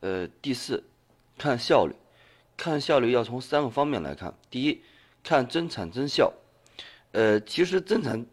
呃，第四，看效率，看效率要从三个方面来看。第一，看增产增效。呃，其实增产，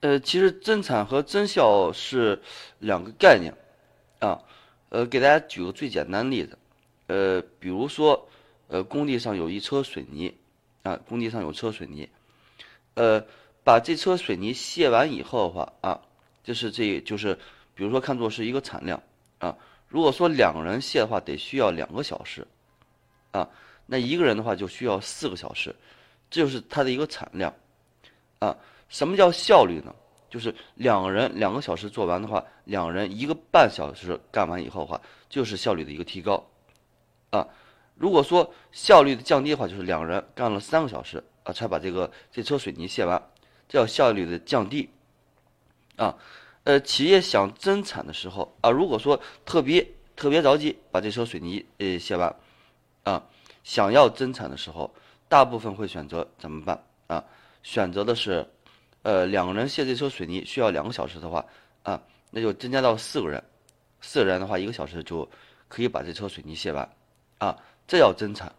呃，其实增产和增效是两个概念啊。呃，给大家举个最简单的例子，呃，比如说，呃，工地上有一车水泥啊，工地上有车水泥，呃，把这车水泥卸完以后的话啊，就是这就是，比如说看作是一个产量啊。如果说两个人卸的话，得需要两个小时啊，那一个人的话就需要四个小时，这就是它的一个产量。啊，什么叫效率呢？就是两个人两个小时做完的话，两人一个半小时干完以后的话，就是效率的一个提高。啊，如果说效率的降低的话，就是两人干了三个小时啊，才把这个这车水泥卸完，这叫效率的降低。啊，呃，企业想增产的时候啊，如果说特别特别着急把这车水泥呃卸完，啊，想要增产的时候，大部分会选择怎么办啊？选择的是，呃，两个人卸这车水泥需要两个小时的话，啊，那就增加到四个人，四个人的话，一个小时就可以把这车水泥卸完，啊，这叫增产，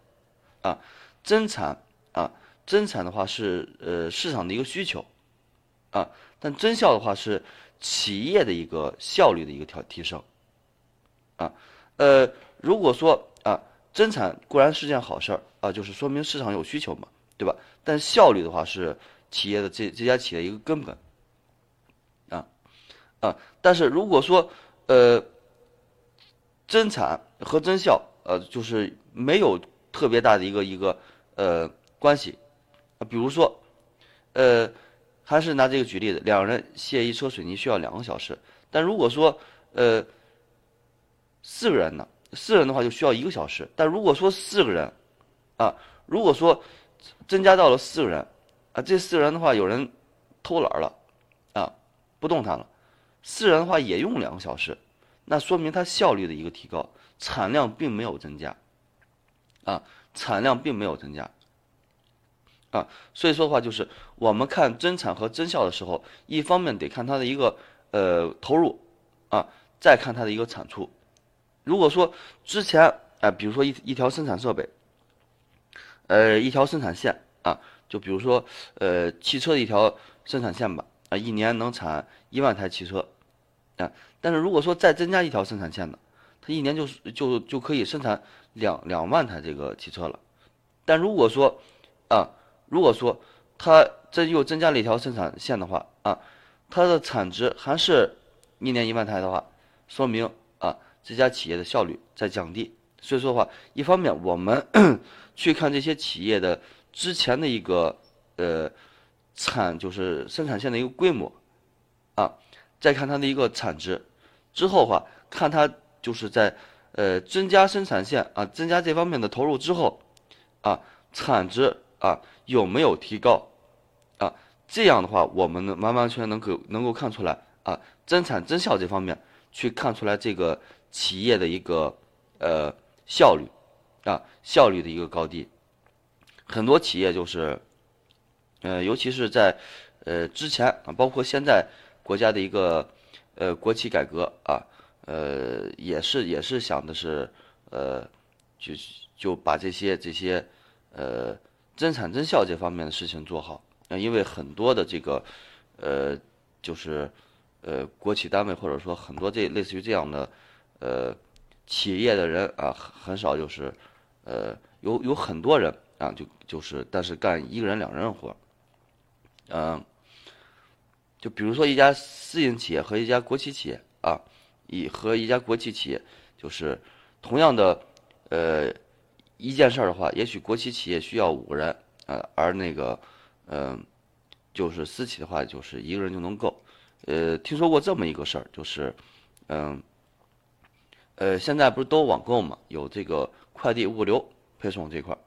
啊，增产啊，增产的话是呃市场的一个需求，啊，但增效的话是企业的一个效率的一个调提升，啊，呃，如果说啊，增产固然是件好事儿啊，就是说明市场有需求嘛。对吧？但效率的话是企业的这这家企业一个根本，啊啊！但是如果说呃增产和增效呃就是没有特别大的一个一个呃关系啊，比如说呃还是拿这个举例子，两人卸一车水泥需要两个小时，但如果说呃四个人呢，四人的话就需要一个小时，但如果说四个人啊，如果说增加到了四个人，啊，这四个人的话，有人偷懒了，啊，不动弹了，四人的话也用两个小时，那说明它效率的一个提高，产量并没有增加，啊，产量并没有增加，啊，所以说的话就是我们看增产和增效的时候，一方面得看它的一个呃投入，啊，再看它的一个产出，如果说之前啊，比如说一一条生产设备。呃，一条生产线啊，就比如说，呃，汽车的一条生产线吧，啊，一年能产一万台汽车，啊，但是如果说再增加一条生产线呢，它一年就就就可以生产两两万台这个汽车了。但如果说，啊，如果说它这又增加了一条生产线的话，啊，它的产值还是一年一万台的话，说明啊，这家企业的效率在降低。所以说的话，一方面我们去看这些企业的之前的一个呃产就是生产线的一个规模啊，再看它的一个产值，之后的话看它就是在呃增加生产线啊增加这方面的投入之后啊产值啊有没有提高啊这样的话我们能完完全能够能够看出来啊增产增效这方面去看出来这个企业的一个呃。效率，啊，效率的一个高低，很多企业就是，呃，尤其是在，呃，之前啊，包括现在国家的一个，呃，国企改革啊，呃，也是也是想的是，呃，就就把这些这些，呃，增产增效这方面的事情做好啊，因为很多的这个，呃，就是，呃，国企单位或者说很多这类似于这样的，呃。企业的人啊，很少就是，呃，有有很多人啊，就就是，但是干一个人两人活，嗯，就比如说一家私营企业和一家国企企业啊，一和一家国企企业，就是同样的，呃，一件事儿的话，也许国企企业需要五个人啊，而那个，嗯，就是私企的话，就是一个人就能够，呃，听说过这么一个事儿，就是，嗯。呃，现在不是都网购嘛？有这个快递物流配送这块儿，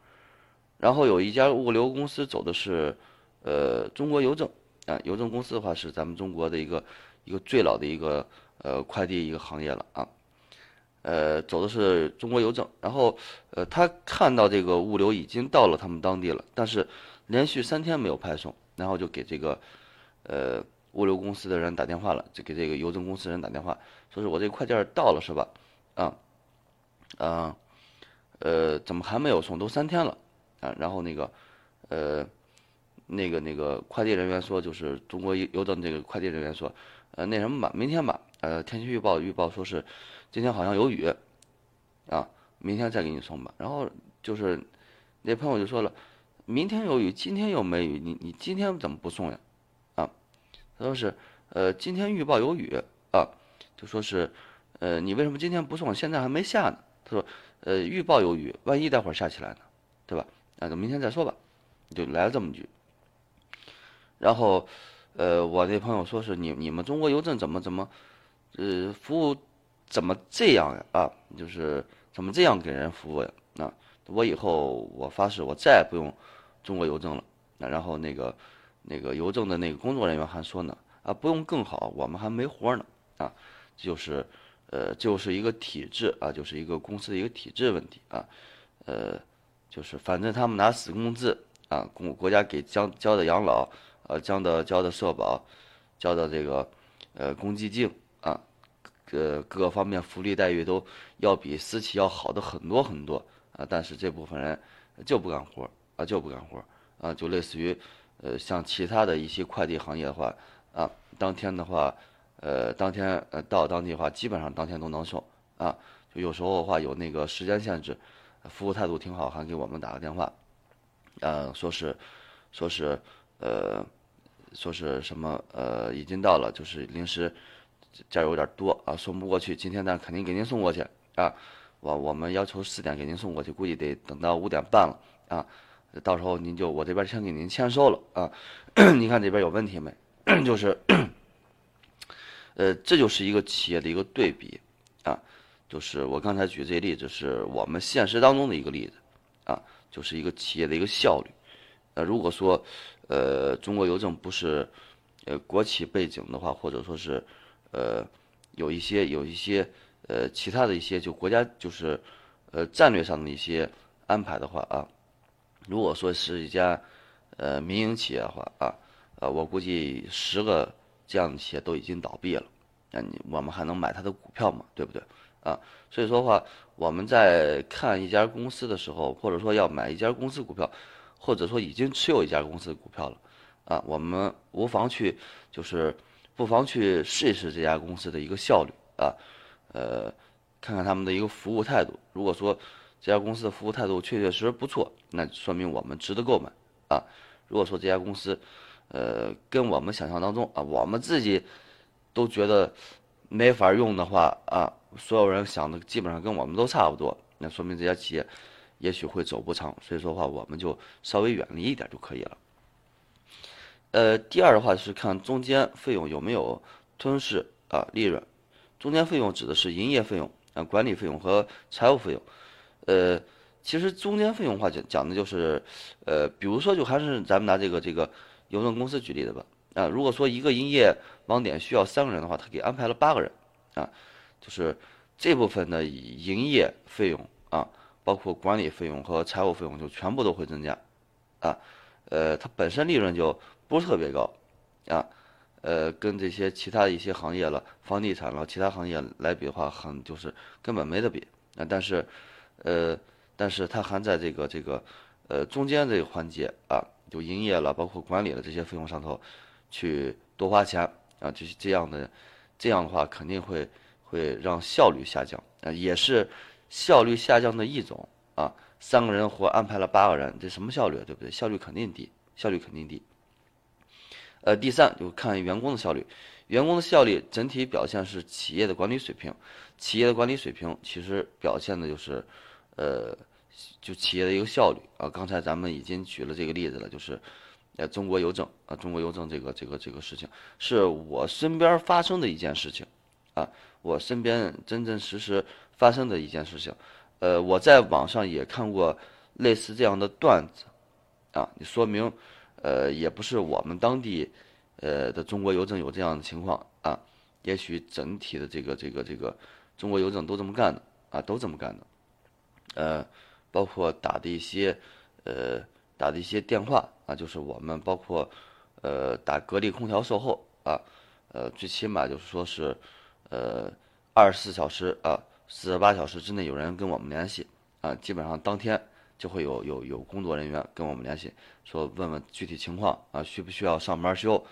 然后有一家物流公司走的是，呃，中国邮政啊，邮政公司的话是咱们中国的一个一个最老的一个呃快递一个行业了啊，呃，走的是中国邮政，然后呃，他看到这个物流已经到了他们当地了，但是连续三天没有派送，然后就给这个呃物流公司的人打电话了，就给这个邮政公司人打电话，说是我这个快件到了是吧？啊，啊，呃，怎么还没有送？都三天了啊。然后那个，呃，那个那个快递人员说，就是中国邮邮政这个快递人员说，呃，那什么吧，明天吧，呃，天气预报预报说是今天好像有雨，啊，明天再给你送吧。然后就是那朋友就说了，明天有雨，今天又没雨，你你今天怎么不送呀？啊，他说是，呃，今天预报有雨啊，就说是，呃，你为什么今天不送？现在还没下呢。他说：“呃，预报有雨，万一待会儿下起来呢，对吧？那就明天再说吧。”就来了这么句。然后，呃，我那朋友说是你你们中国邮政怎么怎么，呃，服务怎么这样？啊，就是怎么这样给人服务呀？啊，我以后我发誓我再也不用中国邮政了。那然后那个那个邮政的那个工作人员还说呢，啊，不用更好，我们还没活呢。啊，就是。呃，就是一个体制啊，就是一个公司的一个体制问题啊，呃，就是反正他们拿死工资啊，公国家给交交的养老，呃，交的交的社保，交的这个呃公积金啊，各各方面福利待遇都要比私企要好的很多很多啊，但是这部分人就不干活啊，就不干活啊，就类似于呃像其他的一些快递行业的话啊，当天的话。呃，当天呃到当地的话，基本上当天都能送啊。就有时候的话有那个时间限制，服务态度挺好，还给我们打个电话，呃，说是，说是，呃，说是什么呃已经到了，就是临时件有点多啊，送不过去。今天呢肯定给您送过去啊。我我们要求四点给您送过去，估计得等到五点半了啊。到时候您就我这边先给您签收了啊。您看这边有问题没？就是。呃，这就是一个企业的一个对比，啊，就是我刚才举这例子是我们现实当中的一个例子，啊，就是一个企业的一个效率。呃，如果说，呃，中国邮政不是，呃，国企背景的话，或者说是，呃，有一些有一些，呃，其他的一些就国家就是，呃，战略上的一些安排的话啊，如果说是一家，呃，民营企业的话啊，呃，我估计十个。这样的企业都已经倒闭了，那你我们还能买它的股票吗？对不对？啊，所以说的话，我们在看一家公司的时候，或者说要买一家公司股票，或者说已经持有一家公司股票了，啊，我们无妨去，就是不妨去试一试这家公司的一个效率啊，呃，看看他们的一个服务态度。如果说这家公司的服务态度确确实实不错，那说明我们值得购买啊。如果说这家公司，呃，跟我们想象当中啊，我们自己都觉得没法用的话啊，所有人想的基本上跟我们都差不多，那说明这家企业也许会走不长。所以说话，我们就稍微远离一点就可以了。呃，第二的话是看中间费用有没有吞噬啊利润。中间费用指的是营业费用啊、管理费用和财务费用。呃，其实中间费用话讲讲的就是，呃，比如说就还是咱们拿这个这个。邮政公司举例子吧，啊，如果说一个营业网点需要三个人的话，他给安排了八个人，啊，就是这部分的营业费用啊，包括管理费用和财务费用就全部都会增加，啊，呃，它本身利润就不是特别高，啊，呃，跟这些其他一些行业了，房地产了，其他行业来比的话，很就是根本没得比，啊，但是，呃，但是它还在这个这个，呃，中间这个环节啊。就营业了，包括管理了这些费用上头，去多花钱啊，就是这样的，这样的话肯定会会让效率下降啊，也是效率下降的一种啊。三个人活安排了八个人，这什么效率对不对？效率肯定低，效率肯定低。呃，第三就看员工的效率，员工的效率整体表现是企业的管理水平，企业的管理水平其实表现的就是，呃。就企业的一个效率。啊，刚才咱们已经举了这个例子了，就是，呃，中国邮政啊，中国邮政这个这个这个事情是我身边发生的一件事情，啊，我身边真真实实发生的一件事情，呃，我在网上也看过类似这样的段子，啊，你说明，呃，也不是我们当地，呃的中国邮政有这样的情况啊，也许整体的这个这个这个中国邮政都这么干的啊，都这么干的，呃。包括打的一些，呃，打的一些电话啊，就是我们包括，呃，打格力空调售后啊，呃，最起码就是说是，呃，二十四小时啊，四十八小时之内有人跟我们联系啊，基本上当天就会有有有工作人员跟我们联系，说问问具体情况啊，需不需要上门修？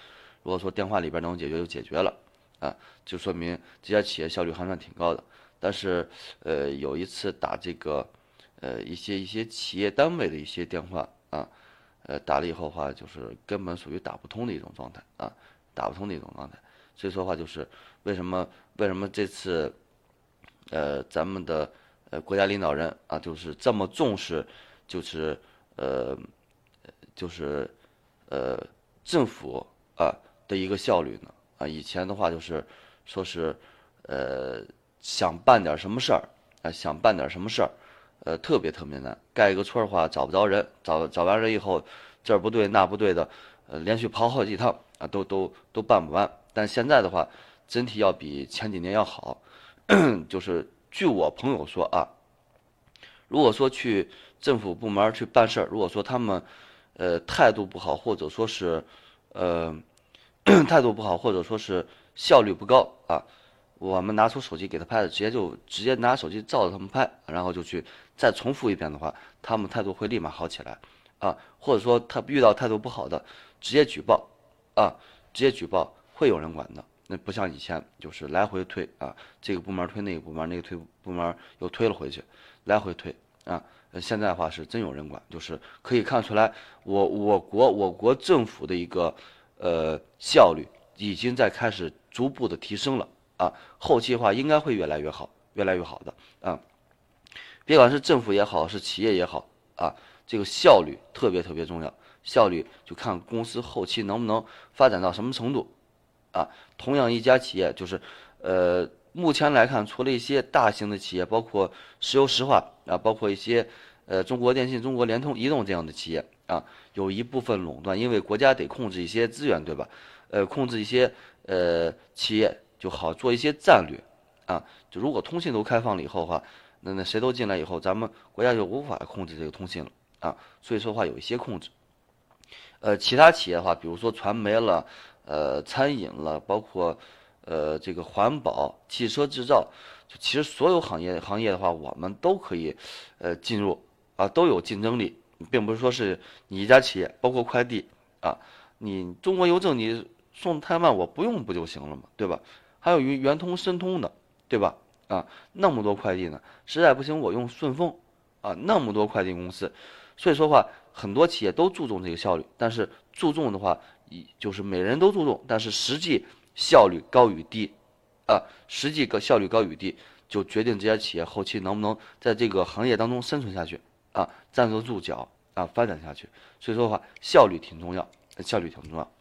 如果说电话里边能解决就解决了啊，就说明这家企业效率还算挺高的。但是呃，有一次打这个呃一些一些企业单位的一些电话啊，呃打了以后的话，就是根本属于打不通的一种状态啊，打不通的一种状态。所以说话就是为什么为什么这次。呃，咱们的呃国家领导人啊，就是这么重视，就是呃，就是呃政府啊的一个效率呢啊。以前的话就是说是呃想办点什么事儿啊，想办点什么事儿，呃特别特别难。盖一个村儿的话找不着人，找找完人以后这儿不对那不对的，呃连续跑好几趟啊，都都都办不完。但现在的话，整体要比前几年要好。就是据我朋友说啊，如果说去政府部门去办事儿，如果说他们呃态度不好，或者说是呃态度不好，或者说是效率不高啊，我们拿出手机给他拍的，直接就直接拿手机照着他们拍，然后就去再重复一遍的话，他们态度会立马好起来啊。或者说他遇到态度不好的，直接举报啊，直接举报会有人管的。那不像以前，就是来回推啊，这个部门推那个部门，那个推部门又推了回去，来回推啊。现在的话是真有人管，就是可以看出来，我我国我国政府的一个呃效率已经在开始逐步的提升了啊。后期的话应该会越来越好，越来越好的啊。别管是政府也好，是企业也好啊，这个效率特别特别重要，效率就看公司后期能不能发展到什么程度。啊，同样一家企业，就是，呃，目前来看，除了一些大型的企业，包括石油石化啊，包括一些，呃，中国电信、中国联通、移动这样的企业啊，有一部分垄断，因为国家得控制一些资源，对吧？呃，控制一些呃企业就好做一些战略，啊，就如果通信都开放了以后的话，那那谁都进来以后，咱们国家就无法控制这个通信了啊，所以说话有一些控制。呃，其他企业的话，比如说传媒了。呃，餐饮了，包括，呃，这个环保、汽车制造，就其实所有行业行业的话，我们都可以，呃，进入啊，都有竞争力，并不是说是你一家企业，包括快递啊，你中国邮政你送太慢，我不用不就行了嘛，对吧？还有圆圆通、申通的，对吧？啊，那么多快递呢，实在不行我用顺丰，啊，那么多快递公司，所以说话很多企业都注重这个效率，但是注重的话。一就是每人都注重，但是实际效率高与低，啊，实际个效率高与低，就决定这家企业后期能不能在这个行业当中生存下去，啊，站得住脚，啊，发展下去。所以说的话，效率挺重要，效率挺重要。